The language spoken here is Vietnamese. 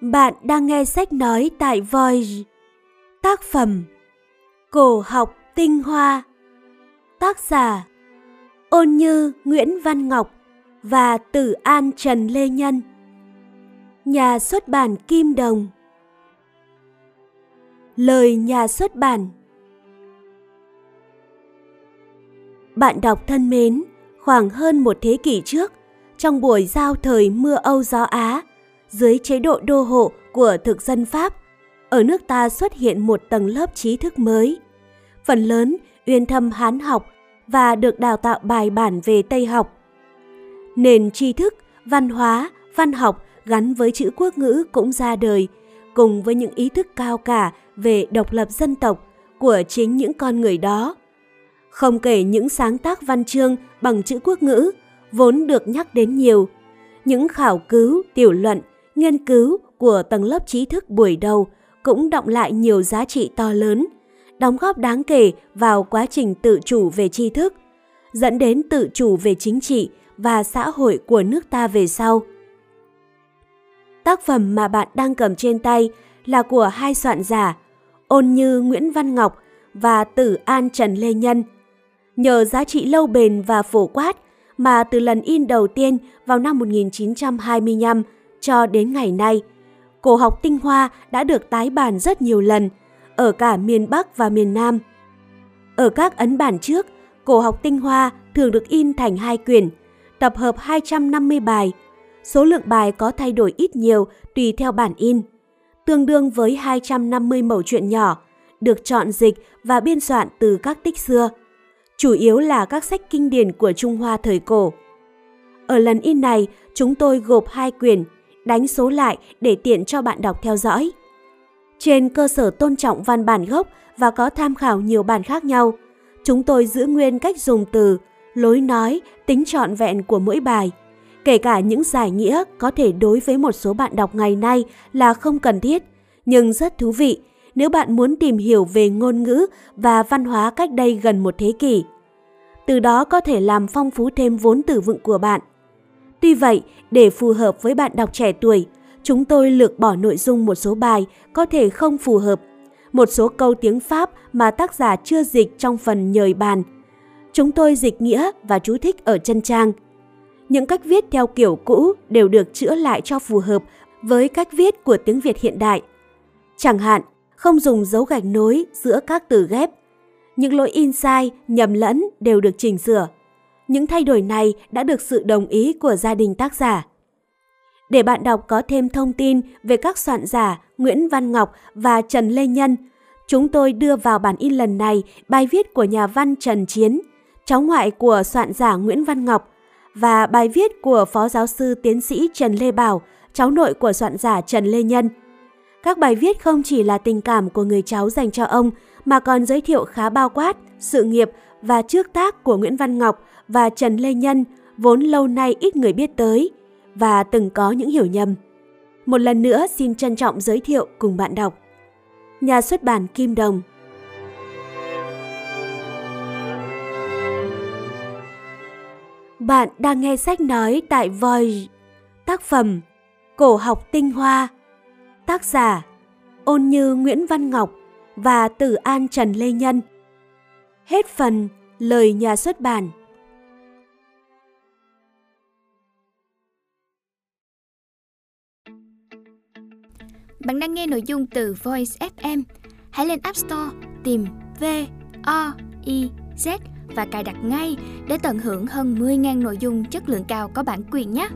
Bạn đang nghe sách nói tại Voice. Tác phẩm Cổ học tinh hoa. Tác giả Ôn Như Nguyễn Văn Ngọc và Tử An Trần Lê Nhân. Nhà xuất bản Kim Đồng. Lời nhà xuất bản. Bạn đọc thân mến, khoảng hơn một thế kỷ trước, trong buổi giao thời mưa Âu gió Á, dưới chế độ đô hộ của thực dân Pháp, ở nước ta xuất hiện một tầng lớp trí thức mới. Phần lớn uyên thâm hán học và được đào tạo bài bản về Tây học. Nền tri thức, văn hóa, văn học gắn với chữ quốc ngữ cũng ra đời, cùng với những ý thức cao cả về độc lập dân tộc của chính những con người đó. Không kể những sáng tác văn chương bằng chữ quốc ngữ, vốn được nhắc đến nhiều, những khảo cứu, tiểu luận, nghiên cứu của tầng lớp trí thức buổi đầu cũng động lại nhiều giá trị to lớn, đóng góp đáng kể vào quá trình tự chủ về tri thức, dẫn đến tự chủ về chính trị và xã hội của nước ta về sau. Tác phẩm mà bạn đang cầm trên tay là của hai soạn giả Ôn Như Nguyễn Văn Ngọc và Tử An Trần Lê Nhân. Nhờ giá trị lâu bền và phổ quát mà từ lần in đầu tiên vào năm 1925 cho đến ngày nay, cổ học tinh hoa đã được tái bản rất nhiều lần ở cả miền Bắc và miền Nam. Ở các ấn bản trước, cổ học tinh hoa thường được in thành hai quyển, tập hợp 250 bài. Số lượng bài có thay đổi ít nhiều tùy theo bản in, tương đương với 250 mẩu chuyện nhỏ, được chọn dịch và biên soạn từ các tích xưa. Chủ yếu là các sách kinh điển của Trung Hoa thời cổ. Ở lần in này, chúng tôi gộp hai quyển đánh số lại để tiện cho bạn đọc theo dõi. Trên cơ sở tôn trọng văn bản gốc và có tham khảo nhiều bản khác nhau, chúng tôi giữ nguyên cách dùng từ, lối nói, tính trọn vẹn của mỗi bài. Kể cả những giải nghĩa có thể đối với một số bạn đọc ngày nay là không cần thiết, nhưng rất thú vị nếu bạn muốn tìm hiểu về ngôn ngữ và văn hóa cách đây gần một thế kỷ. Từ đó có thể làm phong phú thêm vốn từ vựng của bạn. Tuy vậy, để phù hợp với bạn đọc trẻ tuổi, chúng tôi lược bỏ nội dung một số bài có thể không phù hợp, một số câu tiếng Pháp mà tác giả chưa dịch trong phần nhời bàn. Chúng tôi dịch nghĩa và chú thích ở chân trang. Những cách viết theo kiểu cũ đều được chữa lại cho phù hợp với cách viết của tiếng Việt hiện đại. Chẳng hạn, không dùng dấu gạch nối giữa các từ ghép. Những lỗi in sai, nhầm lẫn đều được chỉnh sửa. Những thay đổi này đã được sự đồng ý của gia đình tác giả. Để bạn đọc có thêm thông tin về các soạn giả Nguyễn Văn Ngọc và Trần Lê Nhân, chúng tôi đưa vào bản in lần này bài viết của nhà văn Trần Chiến, cháu ngoại của soạn giả Nguyễn Văn Ngọc, và bài viết của Phó Giáo sư Tiến sĩ Trần Lê Bảo, cháu nội của soạn giả Trần Lê Nhân. Các bài viết không chỉ là tình cảm của người cháu dành cho ông, mà còn giới thiệu khá bao quát sự nghiệp và trước tác của Nguyễn Văn Ngọc và Trần Lê Nhân vốn lâu nay ít người biết tới và từng có những hiểu nhầm. Một lần nữa xin trân trọng giới thiệu cùng bạn đọc. Nhà xuất bản Kim Đồng Bạn đang nghe sách nói tại Voice, tác phẩm Cổ học tinh hoa, tác giả Ôn Như Nguyễn Văn Ngọc và Tử An Trần Lê Nhân. Hết phần lời nhà xuất bản. Bạn đang nghe nội dung từ Voice FM. Hãy lên App Store tìm V O I Z và cài đặt ngay để tận hưởng hơn 10.000 nội dung chất lượng cao có bản quyền nhé.